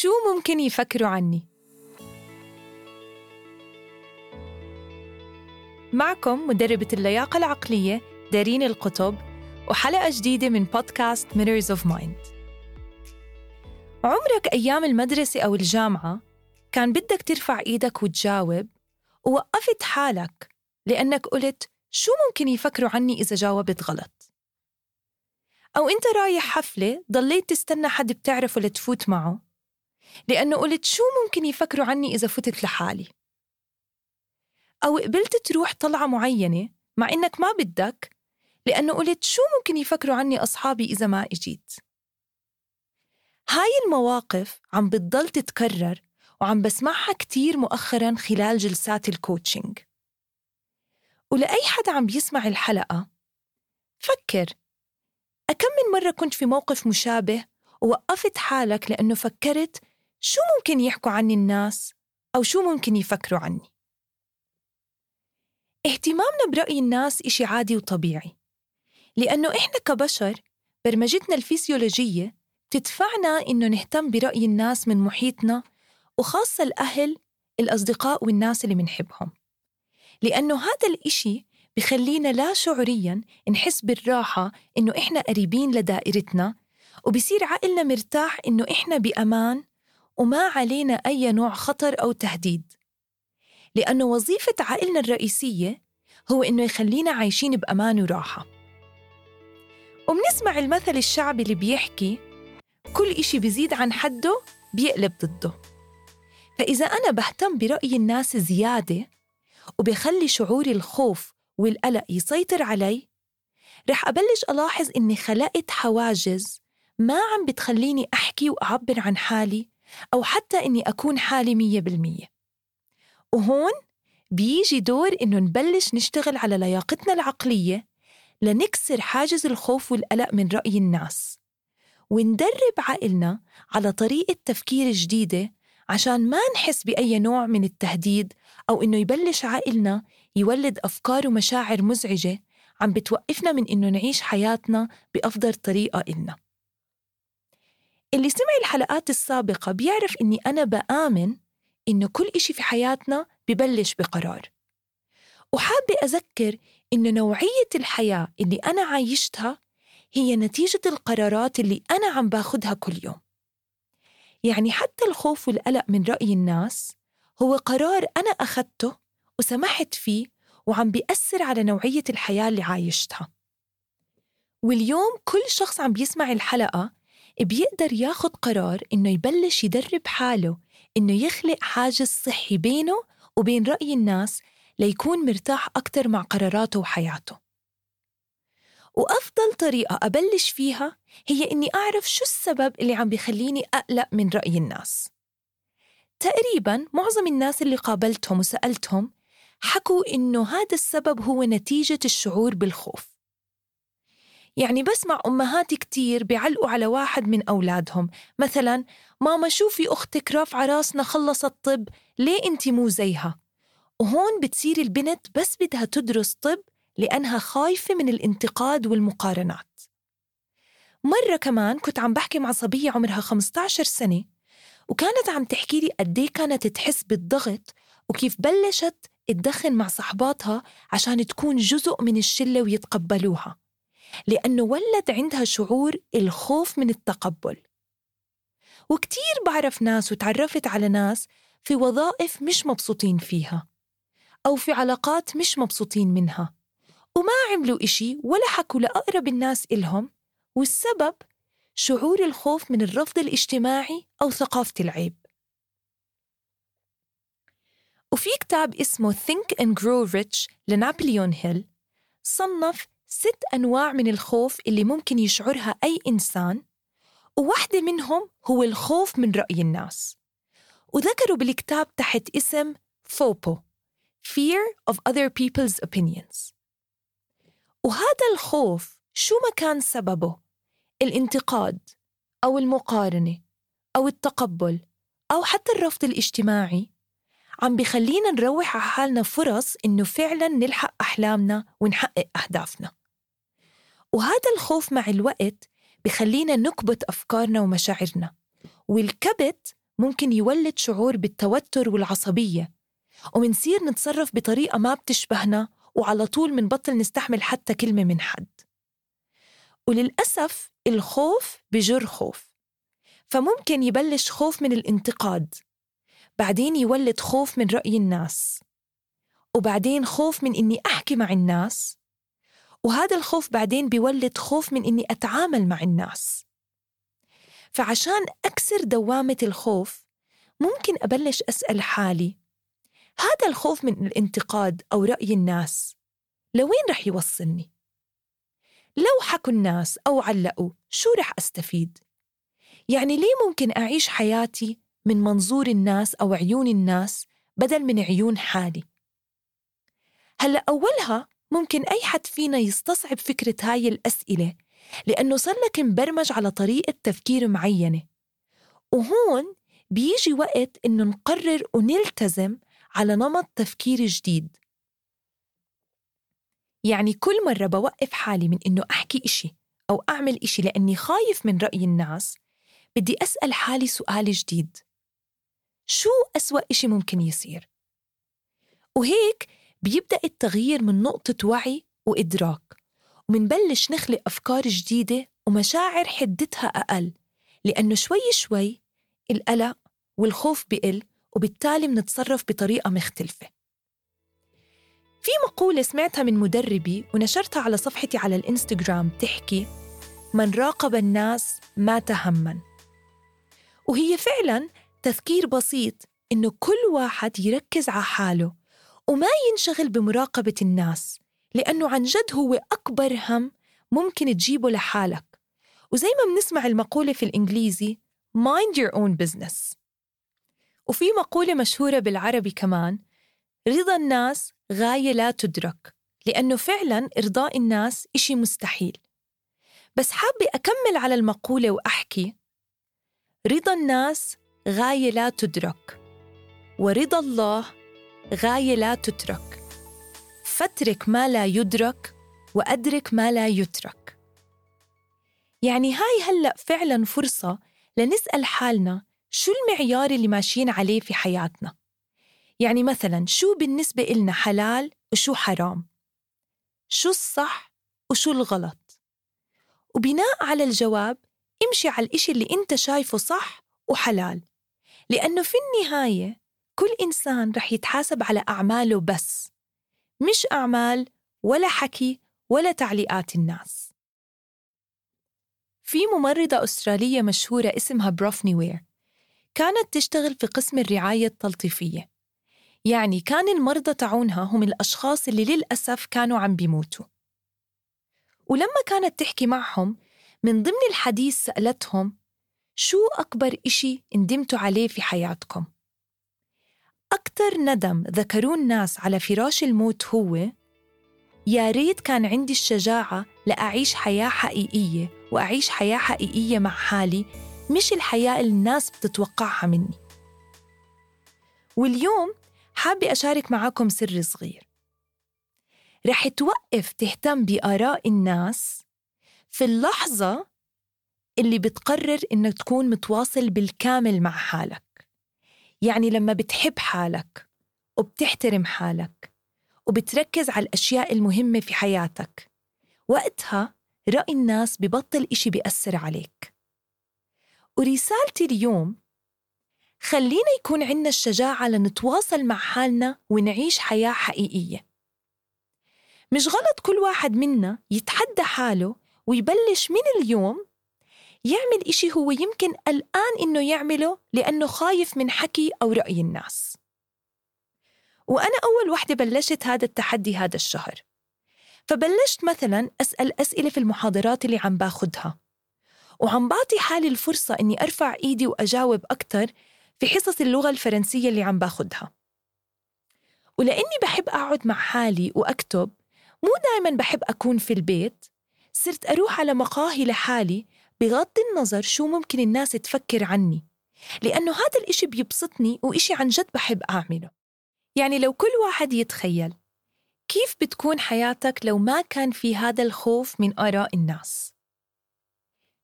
شو ممكن يفكروا عني؟ معكم مدربة اللياقة العقلية دارين القطب وحلقة جديدة من بودكاست Mirrors of Mind. عمرك أيام المدرسة أو الجامعة كان بدك ترفع إيدك وتجاوب ووقفت حالك لأنك قلت شو ممكن يفكروا عني إذا جاوبت غلط؟ أو أنت رايح حفلة ضليت تستنى حد بتعرفه لتفوت معه؟ لأنه قلت شو ممكن يفكروا عني إذا فتت لحالي؟ أو قبلت تروح طلعة معينة مع إنك ما بدك؟ لأنه قلت شو ممكن يفكروا عني أصحابي إذا ما إجيت؟ هاي المواقف عم بتضل تتكرر وعم بسمعها كتير مؤخرا خلال جلسات الكوتشنج ولأي حدا عم بيسمع الحلقة فكر أكم من مرة كنت في موقف مشابه ووقفت حالك لأنه فكرت شو ممكن يحكوا عني الناس؟ أو شو ممكن يفكروا عني؟ اهتمامنا برأي الناس إشي عادي وطبيعي لأنه إحنا كبشر برمجتنا الفسيولوجية تدفعنا إنه نهتم برأي الناس من محيطنا وخاصة الأهل الأصدقاء والناس اللي منحبهم. لأنه هذا الإشي بخلينا لا شعوريا نحس بالراحة إنه إحنا قريبين لدائرتنا وبصير عقلنا مرتاح إنه إحنا بأمان وما علينا أي نوع خطر أو تهديد. لأنه وظيفة عقلنا الرئيسية هو إنه يخلينا عايشين بأمان وراحة. وبنسمع المثل الشعبي اللي بيحكي كل إشي بيزيد عن حده بيقلب ضده. فإذا أنا بهتم برأي الناس زيادة وبخلي شعور الخوف والقلق يسيطر علي رح أبلش ألاحظ إني خلقت حواجز ما عم بتخليني أحكي وأعبر عن حالي أو حتى إني أكون حالي مية بالمية. وهون بيجي دور إنه نبلش نشتغل على لياقتنا العقلية لنكسر حاجز الخوف والقلق من رأي الناس. وندرب عقلنا على طريقة تفكير جديدة عشان ما نحس بأي نوع من التهديد أو إنه يبلش عقلنا يولد أفكار ومشاعر مزعجة عم بتوقفنا من إنه نعيش حياتنا بأفضل طريقة إلنا. اللي سمع الحلقات السابقة بيعرف إني أنا بآمن إنه كل إشي في حياتنا ببلش بقرار. وحابة أذكر إنه نوعية الحياة اللي أنا عايشتها هي نتيجة القرارات اللي أنا عم باخدها كل يوم. يعني حتى الخوف والقلق من رأي الناس هو قرار أنا أخدته وسمحت فيه وعم بيأثر على نوعية الحياة اللي عايشتها. واليوم كل شخص عم بيسمع الحلقة بيقدر ياخد قرار إنه يبلش يدرب حاله إنه يخلق حاجز صحي بينه وبين رأي الناس ليكون مرتاح أكتر مع قراراته وحياته. وأفضل طريقة أبلش فيها هي إني أعرف شو السبب اللي عم بيخليني أقلق من رأي الناس. تقريبا معظم الناس اللي قابلتهم وسألتهم حكوا إنه هذا السبب هو نتيجة الشعور بالخوف. يعني بسمع أمهات كتير بيعلقوا على واحد من أولادهم. مثلا ماما شوفي أختك رافعة راسنا خلصت طب ليه أنت مو زيها؟ وهون بتصير البنت بس بدها تدرس طب لأنها خايفة من الانتقاد والمقارنات. مرة كمان كنت عم بحكي مع صبية عمرها 15 سنة وكانت عم تحكي لي قد إيه كانت تحس بالضغط وكيف بلشت تدخن مع صحباتها عشان تكون جزء من الشلة ويتقبلوها. لأنه ولد عندها شعور الخوف من التقبل. وكتير بعرف ناس وتعرفت على ناس في وظائف مش مبسوطين فيها أو في علاقات مش مبسوطين منها وما عملوا إشي ولا حكوا لأقرب الناس إلهم والسبب شعور الخوف من الرفض الاجتماعي أو ثقافة العيب. وفي كتاب اسمه Think and Grow Rich لنابليون هيل صنف ست أنواع من الخوف اللي ممكن يشعرها أي إنسان وواحدة منهم هو الخوف من رأي الناس. وذكروا بالكتاب تحت اسم FOPO Fear of Other People's Opinions. وهذا الخوف شو ما كان سببه؟ الانتقاد أو المقارنة أو التقبل أو حتى الرفض الاجتماعي. عم بخلينا نروح على حالنا فرص إنه فعلا نلحق أحلامنا ونحقق أهدافنا. وهذا الخوف مع الوقت بخلينا نكبت أفكارنا ومشاعرنا. والكبت ممكن يولد شعور بالتوتر والعصبية. ومنصير نتصرف بطريقة ما بتشبهنا وعلى طول منبطل نستحمل حتى كلمة من حد. وللأسف الخوف بجر خوف. فممكن يبلش خوف من الانتقاد بعدين يولد خوف من رأي الناس وبعدين خوف من إني أحكي مع الناس وهذا الخوف بعدين بيولد خوف من إني أتعامل مع الناس فعشان أكسر دوامة الخوف ممكن أبلش أسأل حالي هذا الخوف من الانتقاد أو رأي الناس لوين رح يوصلني؟ لو حكوا الناس أو علقوا شو رح أستفيد؟ يعني ليه ممكن أعيش حياتي من منظور الناس أو عيون الناس بدل من عيون حالي؟ هلأ أولها ممكن أي حد فينا يستصعب فكرة هاي الأسئلة لأنه صار لك مبرمج على طريقة تفكير معينة. وهون بيجي وقت إنه نقرر ونلتزم على نمط تفكير جديد. يعني كل مرة بوقف حالي من إنه أحكي إشي أو أعمل إشي لأني خايف من رأي الناس بدي أسأل حالي سؤال جديد. شو أسوأ إشي ممكن يصير؟ وهيك بيبدأ التغيير من نقطة وعي وإدراك ومنبلش نخلق أفكار جديدة ومشاعر حدتها أقل لأنه شوي شوي القلق والخوف بقل وبالتالي منتصرف بطريقة مختلفة. في مقولة سمعتها من مدربي ونشرتها على صفحتي على الإنستغرام تحكي من راقب الناس مات هماً وهي فعلاً تذكير بسيط إنه كل واحد يركز على حاله وما ينشغل بمراقبة الناس لأنه عن جد هو أكبر هم ممكن تجيبه لحالك. وزي ما بنسمع المقولة في الإنجليزي mind your own business. وفي مقولة مشهورة بالعربي كمان رضا الناس غاية لا تدرك لأنه فعلا إرضاء الناس إشي مستحيل. بس حابة أكمل على المقولة وأحكي رضا الناس غاية لا تدرك ورضا الله غاية لا تترك. فاترك ما لا يدرك وأدرك ما لا يترك. يعني هاي هلأ فعلا فرصة لنسأل حالنا شو المعيار اللي ماشيين عليه في حياتنا. يعني مثلا شو بالنسبة إلنا حلال وشو حرام؟ شو الصح وشو الغلط؟ وبناء على الجواب امشي على الإشي اللي أنت شايفه صح وحلال. لأنه في النهاية كل إنسان رح يتحاسب على أعماله بس مش أعمال ولا حكي ولا تعليقات الناس. في ممرضة أسترالية مشهورة اسمها بروفني وير كانت تشتغل في قسم الرعاية التلطيفية. يعني كان المرضى تاعونها هم الأشخاص اللي للأسف كانوا عم بيموتوا. ولما كانت تحكي معهم من ضمن الحديث سألتهم شو أكبر إشي ندمتوا عليه في حياتكم؟ أكتر ندم ذكروه الناس على فراش الموت هو يا ريت كان عندي الشجاعة لأعيش حياة حقيقية وأعيش حياة حقيقية مع حالي مش الحياة اللي الناس بتتوقعها مني. واليوم حابة أشارك معاكم سر صغير. رح توقف تهتم بآراء الناس في اللحظة اللي بتقرر إنك تكون متواصل بالكامل مع حالك. يعني لما بتحب حالك وبتحترم حالك وبتركز على الأشياء المهمة في حياتك وقتها رأي الناس ببطل إشي بيأثر عليك. ورسالتي اليوم خلينا يكون عنا الشجاعة لنتواصل مع حالنا ونعيش حياة حقيقية. مش غلط كل واحد منا يتحدى حاله ويبلش من اليوم يعمل إشي هو يمكن الآن إنه يعمله لأنه خايف من حكي أو رأي الناس. وأنا أول وحدة بلشت هذا التحدي هذا الشهر. فبلشت مثلا أسأل أسئلة في المحاضرات اللي عم باخدها. وعم بعطي حالي الفرصة إني أرفع إيدي وأجاوب أكتر في حصص اللغة الفرنسية اللي عم باخدها. ولأني بحب أقعد مع حالي وأكتب مو دايما بحب أكون في البيت صرت أروح على مقاهي لحالي بغض النظر شو ممكن الناس تفكر عني لأنه هذا الإشي بيبسطني وإشي عن جد بحب أعمله يعني لو كل واحد يتخيل كيف بتكون حياتك لو ما كان في هذا الخوف من آراء الناس؟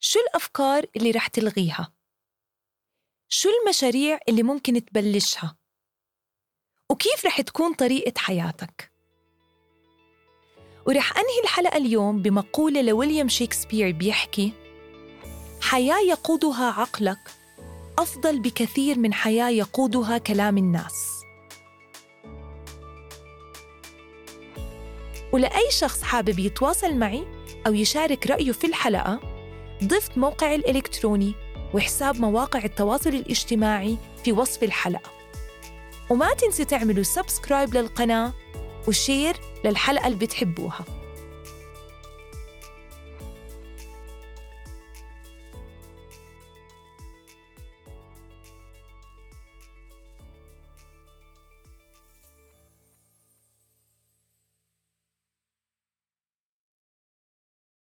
شو الأفكار اللي رح تلغيها؟ شو المشاريع اللي ممكن تبلشها وكيف رح تكون طريقة حياتك ورح أنهي الحلقة اليوم بمقولة لويليام شكسبير بيحكي حياة يقودها عقلك أفضل بكثير من حياة يقودها كلام الناس. ولأي شخص حابب يتواصل معي أو يشارك رأيه في الحلقة ضفت موقعي الإلكتروني وحساب مواقع التواصل الاجتماعي في وصف الحلقة. وما تنسوا تعملوا subscribe للقناة و share للحلقة اللي بتحبوها.